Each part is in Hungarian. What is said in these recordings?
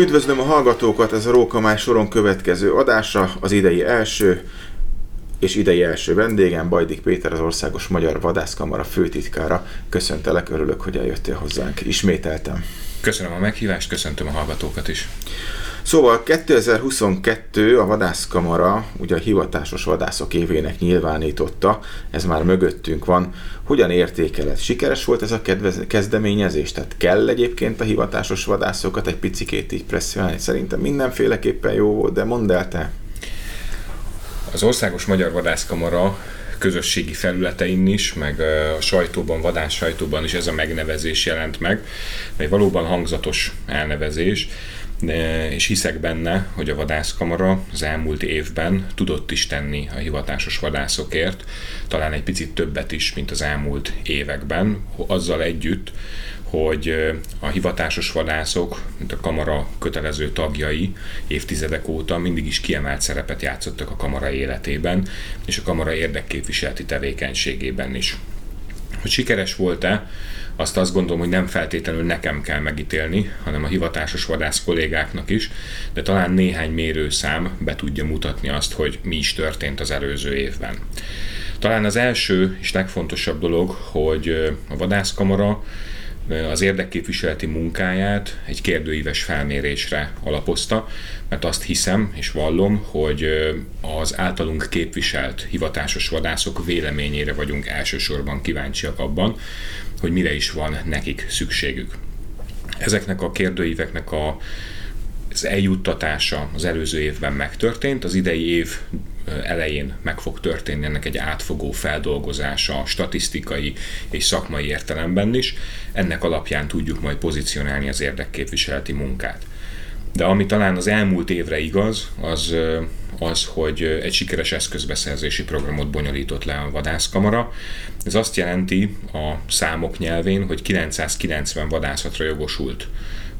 Üdvözlöm a hallgatókat, ez a Rókamály soron következő adása, az idei első és idei első vendégem, Bajdik Péter, az Országos Magyar Vadászkamara főtitkára. Köszöntelek, örülök, hogy eljöttél hozzánk. Ismételtem. Köszönöm a meghívást, köszöntöm a hallgatókat is. Szóval 2022 a vadászkamara ugye a hivatásos vadászok évének nyilvánította, ez már mögöttünk van. Hogyan értékeled? Sikeres volt ez a kezdeményezés? Tehát kell egyébként a hivatásos vadászokat egy picikét így presszionálni? Szerintem mindenféleképpen jó volt, de mondd el te. Az Országos Magyar Vadászkamara közösségi felületein is, meg a sajtóban, vadász sajtóban is ez a megnevezés jelent meg, egy valóban hangzatos elnevezés, és hiszek benne, hogy a vadászkamara az elmúlt évben tudott is tenni a hivatásos vadászokért, talán egy picit többet is, mint az elmúlt években, azzal együtt, hogy a hivatásos vadászok, mint a kamara kötelező tagjai évtizedek óta mindig is kiemelt szerepet játszottak a kamara életében, és a kamara érdekképviseleti tevékenységében is. Hogy sikeres volt-e, azt azt gondolom, hogy nem feltétlenül nekem kell megítélni, hanem a hivatásos vadász kollégáknak is, de talán néhány mérőszám be tudja mutatni azt, hogy mi is történt az előző évben. Talán az első és legfontosabb dolog, hogy a vadászkamara az érdekképviseleti munkáját egy kérdőíves felmérésre alapozta, mert azt hiszem és vallom, hogy az általunk képviselt hivatásos vadászok véleményére vagyunk elsősorban kíváncsiak abban, hogy mire is van nekik szükségük. Ezeknek a kérdőíveknek a az eljuttatása az előző évben megtörtént, az idei év elején meg fog történni ennek egy átfogó feldolgozása statisztikai és szakmai értelemben is. Ennek alapján tudjuk majd pozícionálni az érdekképviseleti munkát. De ami talán az elmúlt évre igaz, az az, hogy egy sikeres eszközbeszerzési programot bonyolított le a vadászkamara. Ez azt jelenti a számok nyelvén, hogy 990 vadászatra jogosult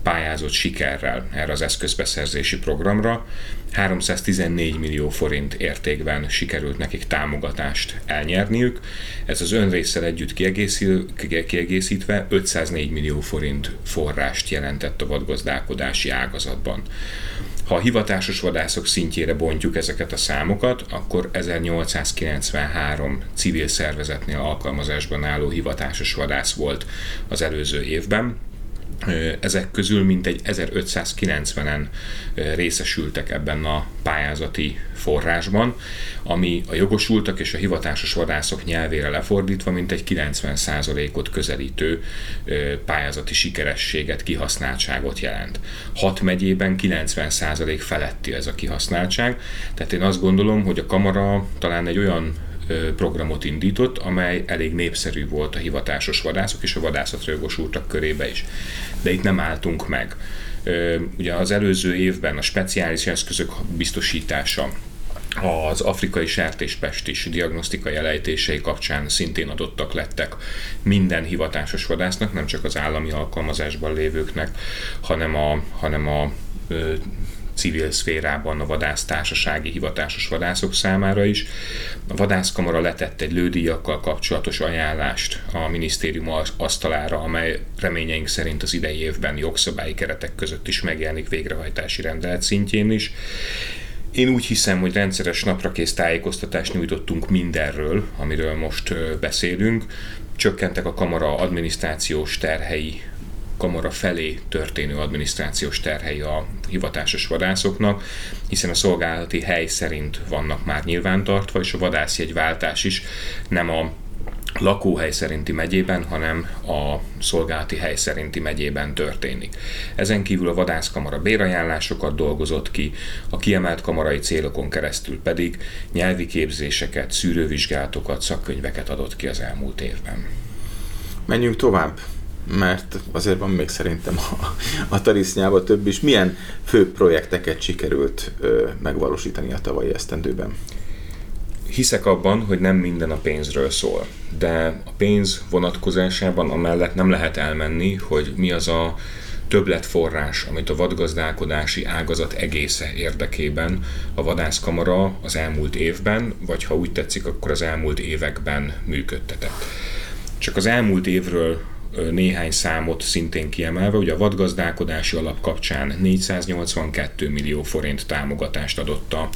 pályázott sikerrel erre az eszközbeszerzési programra. 314 millió forint értékben sikerült nekik támogatást elnyerniük. Ez az önrészsel együtt kiegészítve 504 millió forint forrást jelentett a vadgazdálkodási ágazatban. Ha a hivatásos vadászok szintjére bontjuk ezeket a számokat, akkor 1893 civil szervezetnél alkalmazásban álló hivatásos vadász volt az előző évben, ezek közül mintegy 1590-en részesültek ebben a pályázati forrásban, ami a jogosultak és a hivatásos vadászok nyelvére lefordítva mintegy 90%-ot közelítő pályázati sikerességet, kihasználtságot jelent. Hat megyében 90% feletti ez a kihasználtság, tehát én azt gondolom, hogy a kamara talán egy olyan programot indított, amely elég népszerű volt a hivatásos vadászok és a vadászatra jogosultak körébe is. De itt nem álltunk meg. Ugye az előző évben a speciális eszközök biztosítása, az afrikai sertéspest is diagnosztikai elejtései kapcsán szintén adottak lettek minden hivatásos vadásznak, nem csak az állami alkalmazásban lévőknek, hanem a, hanem a civil szférában a vadásztársasági hivatásos vadászok számára is. A vadászkamara letett egy lődíjakkal kapcsolatos ajánlást a minisztérium asztalára, amely reményeink szerint az idei évben jogszabályi keretek között is megjelenik végrehajtási rendelet szintjén is. Én úgy hiszem, hogy rendszeres naprakész tájékoztatást nyújtottunk mindenről, amiről most beszélünk. Csökkentek a kamara adminisztrációs terhei kamara felé történő adminisztrációs terhei a hivatásos vadászoknak, hiszen a szolgálati hely szerint vannak már nyilvántartva, és a vadászjegyváltás is nem a lakóhely szerinti megyében, hanem a szolgálati hely szerinti megyében történik. Ezen kívül a vadászkamara bérajánlásokat dolgozott ki, a kiemelt kamarai célokon keresztül pedig nyelvi képzéseket, szűrővizsgálatokat, szakkönyveket adott ki az elmúlt évben. Menjünk tovább mert azért van még szerintem a, a tarisznyában több is. Milyen fő projekteket sikerült ö, megvalósítani a tavalyi esztendőben? Hiszek abban, hogy nem minden a pénzről szól, de a pénz vonatkozásában amellett nem lehet elmenni, hogy mi az a többletforrás, amit a vadgazdálkodási ágazat egésze érdekében a vadászkamara az elmúlt évben, vagy ha úgy tetszik, akkor az elmúlt években működtetett. Csak az elmúlt évről néhány számot szintén kiemelve, ugye a vadgazdálkodási alap kapcsán 482 millió forint támogatást adott a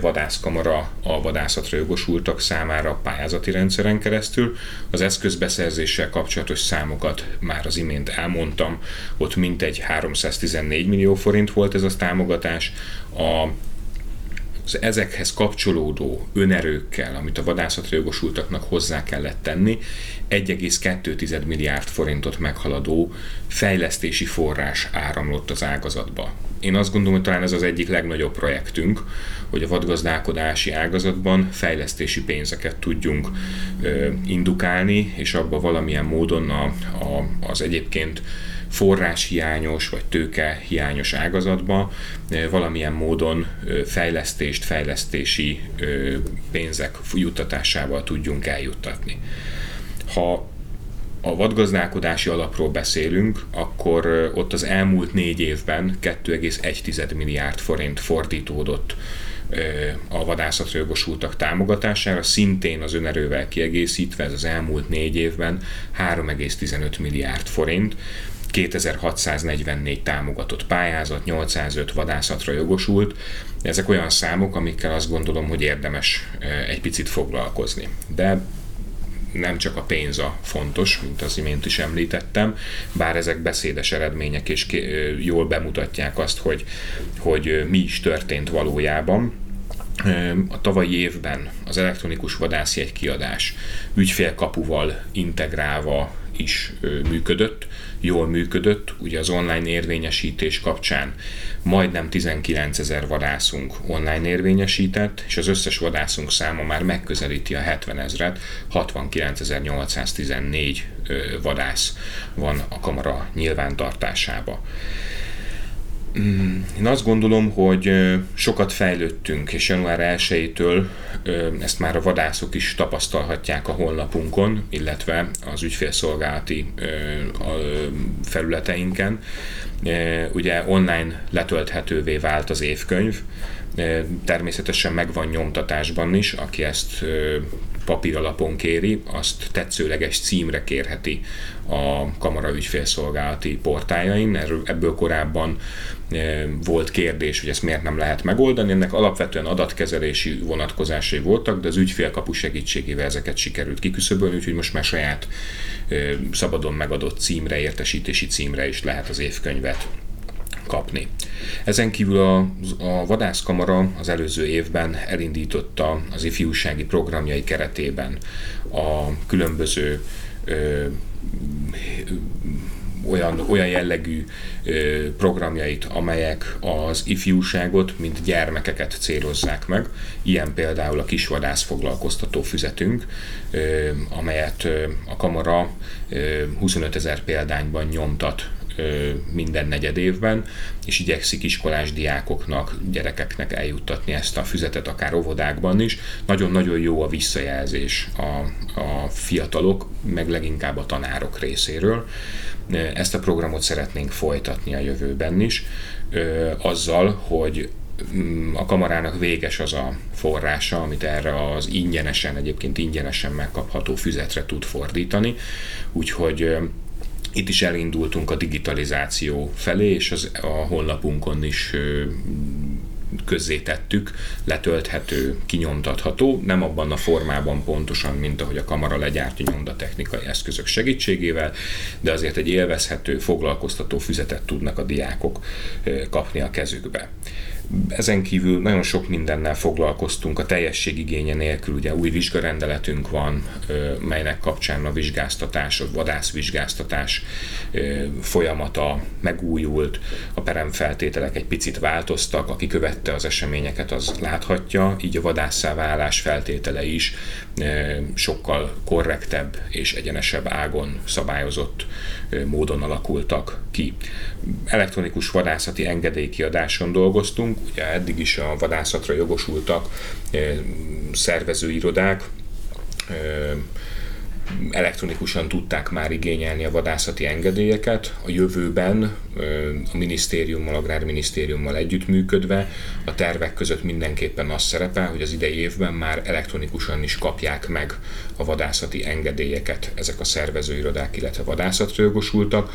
vadászkamara a vadászatra jogosultak számára pályázati rendszeren keresztül. Az eszközbeszerzéssel kapcsolatos számokat már az imént elmondtam, ott mintegy 314 millió forint volt ez a támogatás. A az ezekhez kapcsolódó önerőkkel, amit a vadászatra jogosultaknak hozzá kellett tenni, 1,2 milliárd forintot meghaladó fejlesztési forrás áramlott az ágazatba. Én azt gondolom, hogy talán ez az egyik legnagyobb projektünk, hogy a vadgazdálkodási ágazatban fejlesztési pénzeket tudjunk ö, indukálni, és abba valamilyen módon a, a, az egyébként forráshiányos vagy tőke hiányos ágazatba valamilyen módon fejlesztést, fejlesztési pénzek juttatásával tudjunk eljuttatni. Ha a vadgazdálkodási alapról beszélünk, akkor ott az elmúlt négy évben 2,1 milliárd forint fordítódott a vadászatra jogosultak támogatására, szintén az önerővel kiegészítve, ez az elmúlt négy évben 3,15 milliárd forint, 2644 támogatott pályázat, 805 vadászatra jogosult. Ezek olyan számok, amikkel azt gondolom, hogy érdemes egy picit foglalkozni. De nem csak a pénz a fontos, mint az imént is említettem, bár ezek beszédes eredmények és jól bemutatják azt, hogy, hogy mi is történt valójában. A tavalyi évben az elektronikus vadászjegy kiadás ügyfélkapuval integrálva is működött, jól működött. Ugye az online érvényesítés kapcsán majdnem 19 ezer vadászunk online érvényesített, és az összes vadászunk száma már megközelíti a 70 ezret, 69.814 vadász van a kamara nyilvántartásába. Mm, én azt gondolom, hogy sokat fejlődtünk, és január 1-től ezt már a vadászok is tapasztalhatják a honlapunkon, illetve az ügyfélszolgálati felületeinken. Ugye online letölthetővé vált az évkönyv, természetesen megvan nyomtatásban is, aki ezt papír alapon kéri, azt tetszőleges címre kérheti a kamara ügyfélszolgálati portájain. Ebből korábban volt kérdés, hogy ezt miért nem lehet megoldani. Ennek alapvetően adatkezelési vonatkozásai voltak, de az ügyfélkapu segítségével ezeket sikerült kiküszöbölni, úgyhogy most már saját szabadon megadott címre, értesítési címre is lehet az évkönyvet kapni. Ezen kívül a, a vadászkamara az előző évben elindította az ifjúsági programjai keretében a különböző olyan, olyan jellegű programjait, amelyek az ifjúságot, mint gyermekeket célozzák meg. Ilyen például a kisvadász foglalkoztató füzetünk, amelyet a kamara ö, 25 ezer példányban nyomtat minden negyed évben, és igyekszik iskolás diákoknak, gyerekeknek eljuttatni ezt a füzetet, akár óvodákban is. Nagyon-nagyon jó a visszajelzés a, a fiatalok, meg leginkább a tanárok részéről. Ezt a programot szeretnénk folytatni a jövőben is, azzal, hogy mm, a kamarának véges az a forrása, amit erre az ingyenesen, egyébként ingyenesen megkapható füzetre tud fordítani. Úgyhogy itt is elindultunk a digitalizáció felé, és az, a honlapunkon is közzétettük, letölthető, kinyomtatható, nem abban a formában pontosan, mint ahogy a kamera legyártja nyomdatechnikai eszközök segítségével, de azért egy élvezhető, foglalkoztató füzetet tudnak a diákok kapni a kezükbe. Ezen kívül nagyon sok mindennel foglalkoztunk, a igénye nélkül ugye új vizsgarendeletünk van, melynek kapcsán a vizsgáztatás, a vadászvizsgáztatás folyamata megújult, a peremfeltételek egy picit változtak, aki követte az eseményeket, az láthatja, így a vadásszá válás feltétele is sokkal korrektebb és egyenesebb ágon szabályozott módon alakultak ki. Elektronikus vadászati engedélykiadáson dolgoztunk, ugye eddig is a vadászatra jogosultak szervezőirodák, elektronikusan tudták már igényelni a vadászati engedélyeket. A jövőben a minisztériummal, agrárminisztériummal együttműködve a tervek között mindenképpen az szerepel, hogy az idei évben már elektronikusan is kapják meg a vadászati engedélyeket ezek a szervezőirodák, illetve vadászatra jogosultak.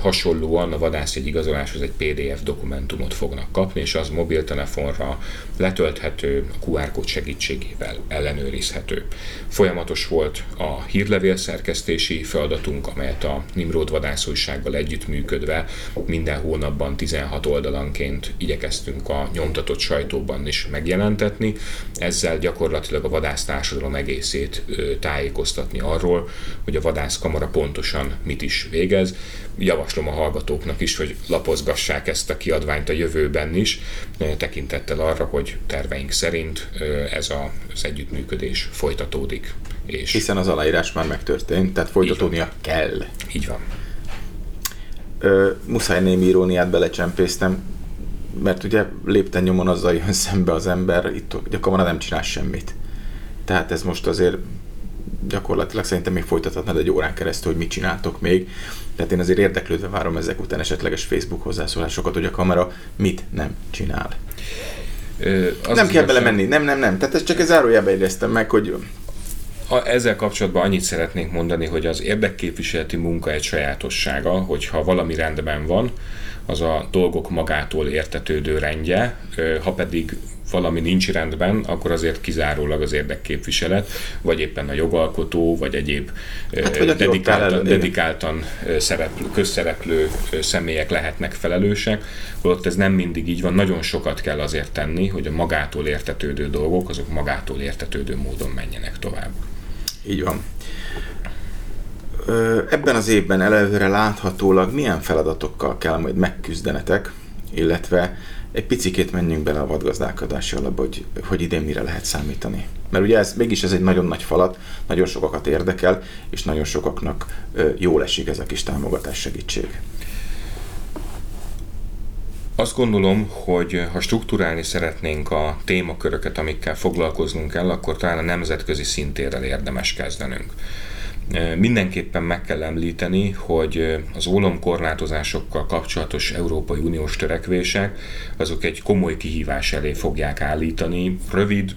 Hasonlóan a vadászjegy igazoláshoz egy PDF dokumentumot fognak kapni, és az mobiltelefonra letölthető, a QR kód segítségével ellenőrizhető. Folyamatos volt a hírlevél szerkesztési feladatunk, amelyet a Nimrod vadászújsággal együttműködve minden hónapban 16 oldalanként igyekeztünk a nyomtatott sajtóban is megjelentetni. Ezzel gyakorlatilag a vadásztársadalom egészét tájékoztatni arról, hogy a vadászkamara pontosan mit is végez. Javaslom a hallgatóknak is, hogy lapozgassák ezt a kiadványt a jövőben is, tekintettel arra, hogy terveink szerint ez az együttműködés folytatódik. És Hiszen az aláírás már megtörtént, tehát folytatódnia kell. Így van. Ö, muszáj némi iróniát belecsempésztem, mert ugye lépten nyomon azzal jön szembe az ember, itt gyakorlatilag nem csinál semmit. Tehát ez most azért gyakorlatilag szerintem még folytathatnád egy órán keresztül, hogy mit csináltok még. Tehát én azért érdeklődve várom ezek után esetleges Facebook hozzászólásokat, hogy a kamera mit nem csinál. Ö, nem kell belemenni, nem, nem, nem. Tehát ezt csak egy zárójelbe éreztem meg, hogy a, ezzel kapcsolatban annyit szeretnék mondani, hogy az érdekképviseleti munka egy sajátossága, hogyha valami rendben van, az a dolgok magától értetődő rendje, ha pedig valami nincs rendben, akkor azért kizárólag az érdekképviselet, vagy éppen a jogalkotó, vagy egyéb hát, vagy dedikáltan, dedikáltan szereplő, közszereplő személyek lehetnek felelősek, holott ez nem mindig így van, nagyon sokat kell azért tenni, hogy a magától értetődő dolgok, azok magától értetődő módon menjenek tovább. Így van. Ebben az évben előre láthatólag milyen feladatokkal kell majd megküzdenetek, illetve egy picikét menjünk bele a vadgazdálkodási alapba, hogy, hogy idén mire lehet számítani. Mert ugye ez, mégis ez egy nagyon nagy falat, nagyon sokakat érdekel, és nagyon sokaknak jól esik ez a kis támogatás segítség. Azt gondolom, hogy ha strukturálni szeretnénk a témaköröket, amikkel foglalkoznunk kell, akkor talán a nemzetközi szintérrel érdemes kezdenünk. Mindenképpen meg kell említeni, hogy az ólomkorlátozásokkal kapcsolatos Európai Uniós törekvések azok egy komoly kihívás elé fogják állítani rövid,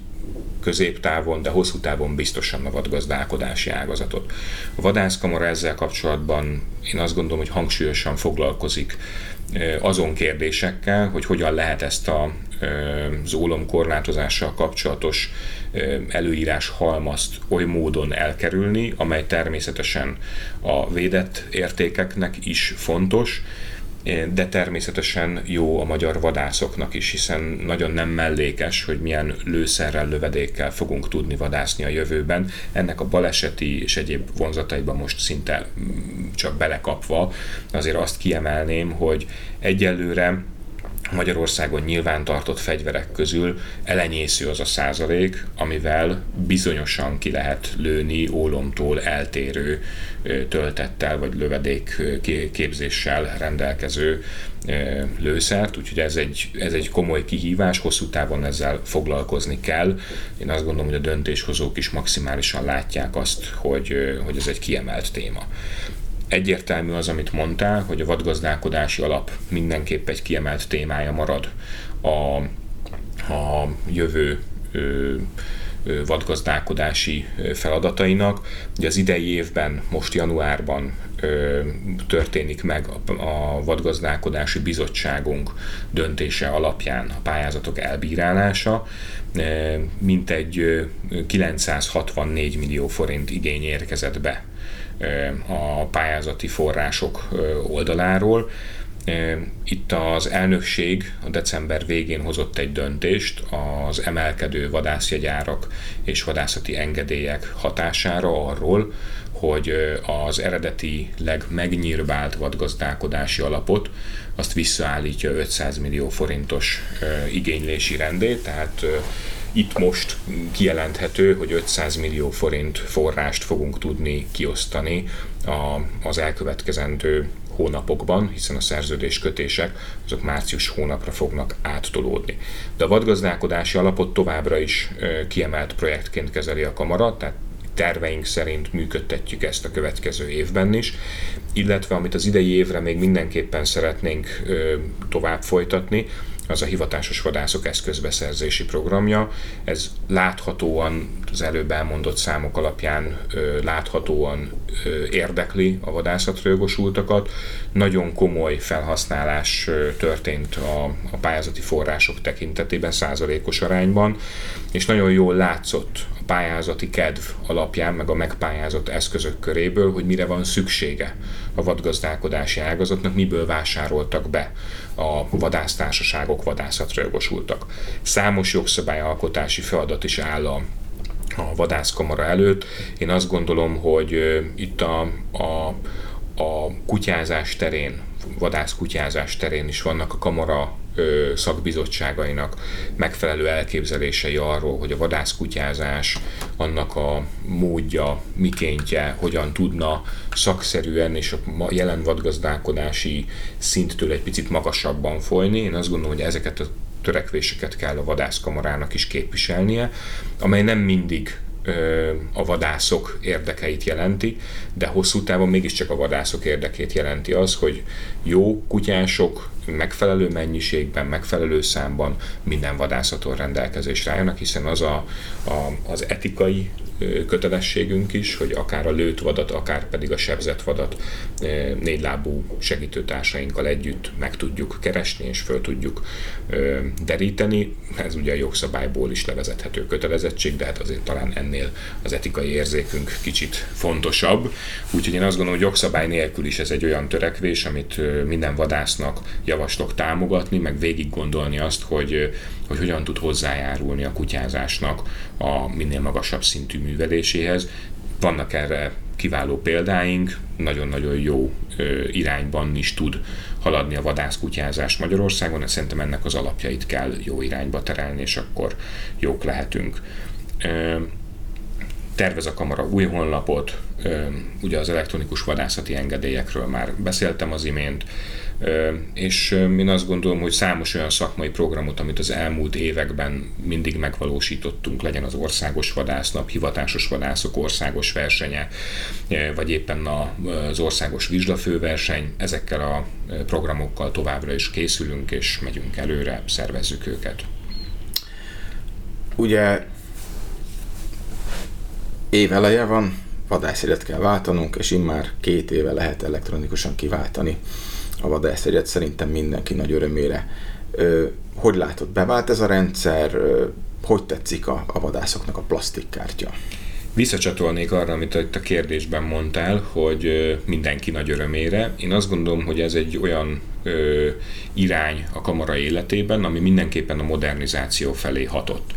középtávon, de hosszú távon biztosan a vadgazdálkodási ágazatot. A vadászkamara ezzel kapcsolatban én azt gondolom, hogy hangsúlyosan foglalkozik azon kérdésekkel, hogy hogyan lehet ezt a az ólomkorlátozással kapcsolatos előírás halmazt oly módon elkerülni, amely természetesen a védett értékeknek is fontos, de természetesen jó a magyar vadászoknak is, hiszen nagyon nem mellékes, hogy milyen lőszerrel, lövedékkel fogunk tudni vadászni a jövőben. Ennek a baleseti és egyéb vonzataiban most szinte mm, csak belekapva azért azt kiemelném, hogy egyelőre Magyarországon nyilván tartott fegyverek közül elenyésző az a százalék, amivel bizonyosan ki lehet lőni ólomtól eltérő töltettel vagy lövedék képzéssel rendelkező lőszert, úgyhogy ez egy, ez egy komoly kihívás, hosszú távon ezzel foglalkozni kell. Én azt gondolom, hogy a döntéshozók is maximálisan látják azt, hogy, hogy ez egy kiemelt téma egyértelmű az, amit mondtál, hogy a vadgazdálkodási alap mindenképp egy kiemelt témája marad a, a jövő ö, vadgazdálkodási feladatainak. Ugye az idei évben, most januárban ö, történik meg a, a vadgazdálkodási bizottságunk döntése alapján a pályázatok elbírálása. Mintegy 964 millió forint igény érkezett be a pályázati források oldaláról. Itt az elnökség a december végén hozott egy döntést az emelkedő vadászjegyárak és vadászati engedélyek hatására arról, hogy az eredetileg megnyírbált vadgazdálkodási alapot azt visszaállítja 500 millió forintos igénylési rendét, tehát itt most kijelenthető, hogy 500 millió forint forrást fogunk tudni kiosztani a, az elkövetkezendő hónapokban, hiszen a szerződés kötések azok március hónapra fognak áttolódni. De a vadgazdálkodási alapot továbbra is kiemelt projektként kezeli a kamara, tehát terveink szerint működtetjük ezt a következő évben is, illetve amit az idei évre még mindenképpen szeretnénk tovább folytatni, az a hivatásos vadászok eszközbeszerzési programja. Ez láthatóan, az előbb elmondott számok alapján láthatóan érdekli a vadászatra jogosultakat. Nagyon komoly felhasználás történt a, a pályázati források tekintetében százalékos arányban, és nagyon jól látszott a pályázati kedv alapján, meg a megpályázott eszközök köréből, hogy mire van szüksége a vadgazdálkodási ágazatnak, miből vásároltak be a vadásztársaságok vadászatra jogosultak. Számos jogszabályalkotási feladat is áll a a vadászkamara előtt. Én azt gondolom, hogy itt a, a, a kutyázás terén, vadászkutyázás terén is vannak a kamara szakbizottságainak megfelelő elképzelései arról, hogy a vadászkutyázás, annak a módja, mikéntje, hogyan tudna szakszerűen és a jelen vadgazdálkodási szinttől egy picit magasabban folyni. Én azt gondolom, hogy ezeket a törekvéseket kell a vadászkamarának is képviselnie, amely nem mindig a vadászok érdekeit jelenti, de hosszú távon mégiscsak a vadászok érdekét jelenti az, hogy jó kutyások megfelelő mennyiségben, megfelelő számban minden vadászaton rendelkezésre álljanak, hiszen az a, a, az etikai kötelességünk is, hogy akár a lőtt vadat, akár pedig a sebzett vadat négylábú segítőtársainkkal együtt meg tudjuk keresni és föl tudjuk deríteni. Ez ugye a jogszabályból is levezethető kötelezettség, de hát azért talán ennél az etikai érzékünk kicsit fontosabb. Úgyhogy én azt gondolom, hogy jogszabály nélkül is ez egy olyan törekvés, amit minden vadásznak javaslok támogatni, meg végig gondolni azt, hogy, hogy hogyan tud hozzájárulni a kutyázásnak a minél magasabb szintű műveléséhez. Vannak erre kiváló példáink, nagyon-nagyon jó irányban is tud haladni a vadászkutyázás Magyarországon, és szerintem ennek az alapjait kell jó irányba terelni, és akkor jók lehetünk. Tervez a kamara új honlapot, ugye az elektronikus vadászati engedélyekről már beszéltem az imént, és én azt gondolom, hogy számos olyan szakmai programot, amit az elmúlt években mindig megvalósítottunk, legyen az országos vadásznap, hivatásos vadászok országos versenye, vagy éppen az országos vizslafőverseny, ezekkel a programokkal továbbra is készülünk, és megyünk előre, szervezzük őket. Ugye év eleje van, vadászélet kell váltanunk, és immár két éve lehet elektronikusan kiváltani a vadászegyet szerintem mindenki nagy örömére. Hogy látod, bevált ez a rendszer, hogy tetszik a, a vadászoknak a plastikkártya? Visszacsatolnék arra, amit itt a kérdésben mondtál, hogy mindenki nagy örömére. Én azt gondolom, hogy ez egy olyan ö, irány a kamara életében, ami mindenképpen a modernizáció felé hatott.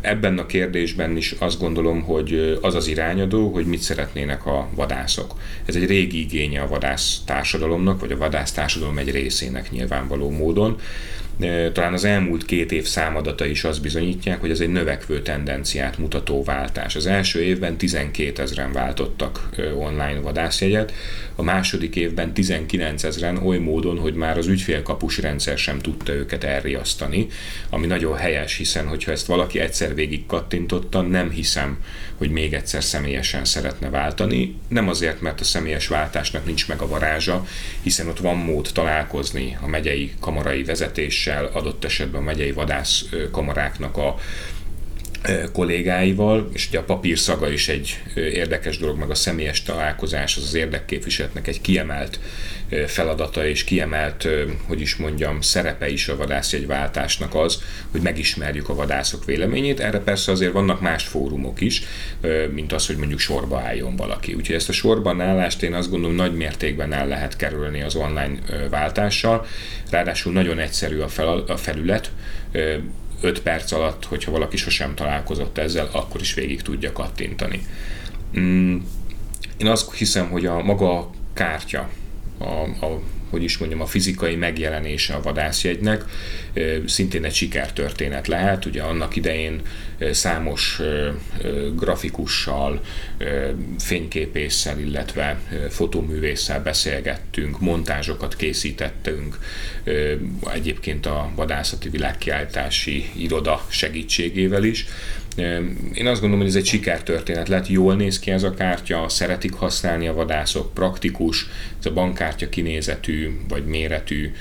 Ebben a kérdésben is azt gondolom, hogy az az irányadó, hogy mit szeretnének a vadászok. Ez egy régi igénye a vadász társadalomnak, vagy a vadász társadalom egy részének nyilvánvaló módon talán az elmúlt két év számadata is azt bizonyítják, hogy ez egy növekvő tendenciát mutató váltás. Az első évben 12 ezeren váltottak online vadászjegyet, a második évben 19 ezeren oly módon, hogy már az ügyfélkapus rendszer sem tudta őket elriasztani, ami nagyon helyes, hiszen hogyha ezt valaki egyszer végig kattintotta, nem hiszem, hogy még egyszer személyesen szeretne váltani. Nem azért, mert a személyes váltásnak nincs meg a varázsa, hiszen ott van mód találkozni a megyei kamarai vezetéssel, adott esetben a megyei vadász kamaráknak a kollégáival, és ugye a papír szaga is egy érdekes dolog, meg a személyes találkozás az az érdekképviseletnek egy kiemelt feladata és kiemelt, hogy is mondjam, szerepe is a vadászjegyváltásnak az, hogy megismerjük a vadászok véleményét. Erre persze azért vannak más fórumok is, mint az, hogy mondjuk sorba álljon valaki. Úgyhogy ezt a sorban állást én azt gondolom nagy mértékben el lehet kerülni az online váltással. Ráadásul nagyon egyszerű a felület, 5 perc alatt, hogyha valaki sosem találkozott ezzel, akkor is végig tudja kattintani. Mm, én azt hiszem, hogy a maga kártya, a, a hogy is mondjam, a fizikai megjelenése a vadászjegynek szintén egy sikertörténet lehet. Ugye annak idején számos grafikussal, fényképésszel, illetve fotóművésszel beszélgettünk, montázsokat készítettünk, egyébként a vadászati világkiáltási iroda segítségével is, Én azt gondolom, hogy ez egy sikertörténet lett, jól néz ki ez a kártya, szeretik használni a vadászok, praktikus, ez a bankkártya kinézetű vagy méretű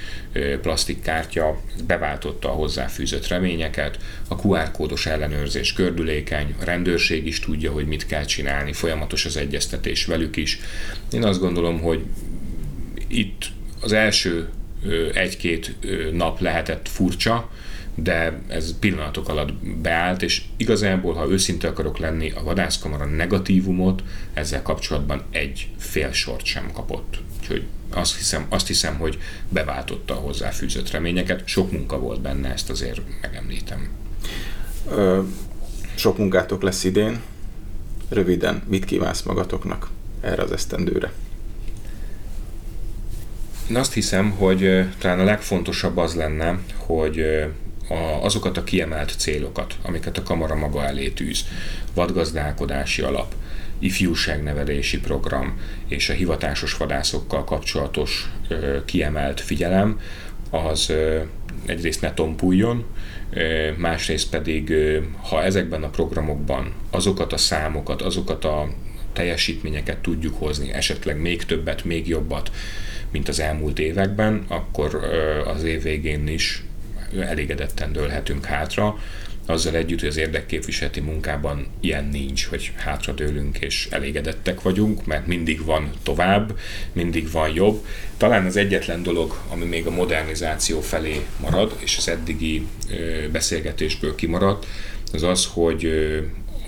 plastikkártya beváltotta a hozzáfűzött reményeket, a QR kódos ellenőrzés kördülékeny, a rendőrség is tudja, hogy mit kell csinálni, folyamatos az egyeztetés velük is. Én azt gondolom, hogy itt az első egy-két nap lehetett furcsa, de ez pillanatok alatt beállt, és igazából, ha őszinte akarok lenni, a vadászkamara negatívumot ezzel kapcsolatban egy fél sort sem kapott. Úgyhogy azt hiszem, azt hiszem, hogy beváltotta a hozzáfűzött reményeket. Sok munka volt benne, ezt azért megemlítem. Ö, sok munkátok lesz idén. Röviden, mit kívánsz magatoknak erre az esztendőre? Én azt hiszem, hogy talán a legfontosabb az lenne, hogy a, azokat a kiemelt célokat, amiket a kamara maga elé tűz, vadgazdálkodási alap, ifjúságnevelési program és a hivatásos vadászokkal kapcsolatos ö, kiemelt figyelem, az ö, egyrészt ne tompuljon, másrészt pedig, ha ezekben a programokban azokat a számokat, azokat a teljesítményeket tudjuk hozni, esetleg még többet, még jobbat, mint az elmúlt években, akkor az év végén is elégedetten dőlhetünk hátra, azzal együtt, hogy az érdekképviseleti munkában ilyen nincs, hogy hátradőlünk és elégedettek vagyunk, mert mindig van tovább, mindig van jobb. Talán az egyetlen dolog, ami még a modernizáció felé marad, és az eddigi beszélgetésből kimaradt, az az, hogy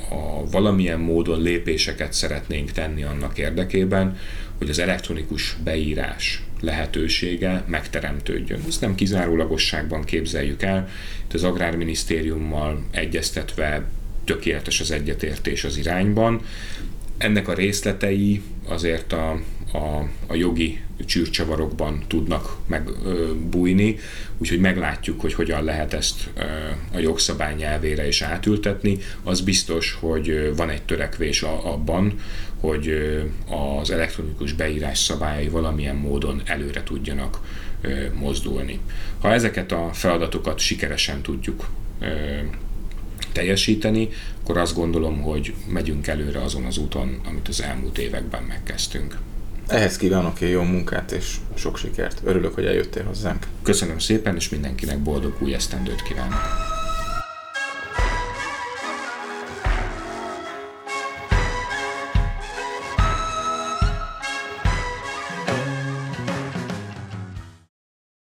a valamilyen módon lépéseket szeretnénk tenni annak érdekében, hogy az elektronikus beírás lehetősége megteremtődjön. Ezt nem kizárólagosságban képzeljük el, itt az Agrárminisztériummal egyeztetve tökéletes az egyetértés az irányban. Ennek a részletei azért a, a, a jogi csűrcsavarokban tudnak megbújni, úgyhogy meglátjuk, hogy hogyan lehet ezt a jogszabály nyelvére is átültetni. Az biztos, hogy van egy törekvés abban, hogy az elektronikus beírás szabályai valamilyen módon előre tudjanak mozdulni. Ha ezeket a feladatokat sikeresen tudjuk teljesíteni, akkor azt gondolom, hogy megyünk előre azon az úton, amit az elmúlt években megkezdtünk. Ehhez kívánok én jó munkát és sok sikert. Örülök, hogy eljöttél hozzánk. Köszönöm szépen, és mindenkinek boldog új esztendőt kívánok.